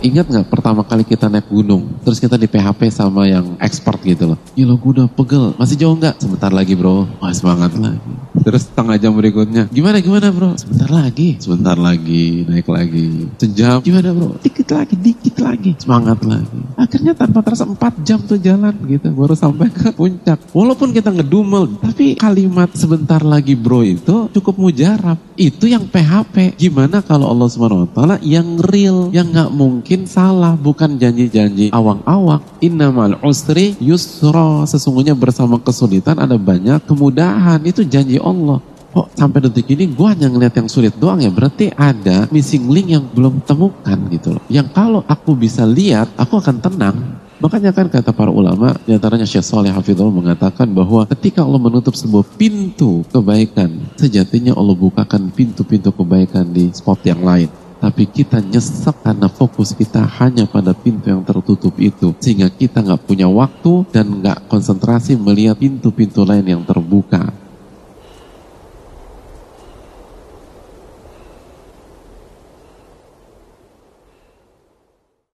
Ingat nggak pertama kali kita naik gunung, terus kita di PHP sama yang expert gitu loh. Gila gue udah pegel, masih jauh nggak? Sebentar lagi bro, wah semangat lagi. Terus setengah jam berikutnya, gimana gimana bro? Sebentar lagi, sebentar lagi, naik lagi. Sejam, gimana bro? Dikit lagi, dikit lagi, semangat lagi. Akhirnya tanpa terasa 4 jam tuh jalan gitu, baru sampai ke puncak. Walaupun kita ngedumel, tapi kalimat sebentar lagi bro itu cukup mujarab. Itu yang PHP. Gimana kalau Allah Subhanahu Wa Taala yang real, yang nggak mungkin salah, bukan janji-janji awang-awang. Innamal usri yusra. Sesungguhnya bersama kesulitan ada banyak kemudahan. Itu janji Allah. Kok sampai detik ini gue hanya ngeliat yang sulit doang ya berarti ada missing link yang belum temukan gitu loh. Yang kalau aku bisa lihat, aku akan tenang. Makanya kan kata para ulama, di antaranya Syekh Saleh Hafidhullah mengatakan bahwa ketika Allah menutup sebuah pintu kebaikan, sejatinya Allah bukakan pintu-pintu kebaikan di spot yang lain. Tapi kita nyesek karena fokus kita hanya pada pintu yang tertutup itu. Sehingga kita nggak punya waktu dan nggak konsentrasi melihat pintu-pintu lain yang terbuka.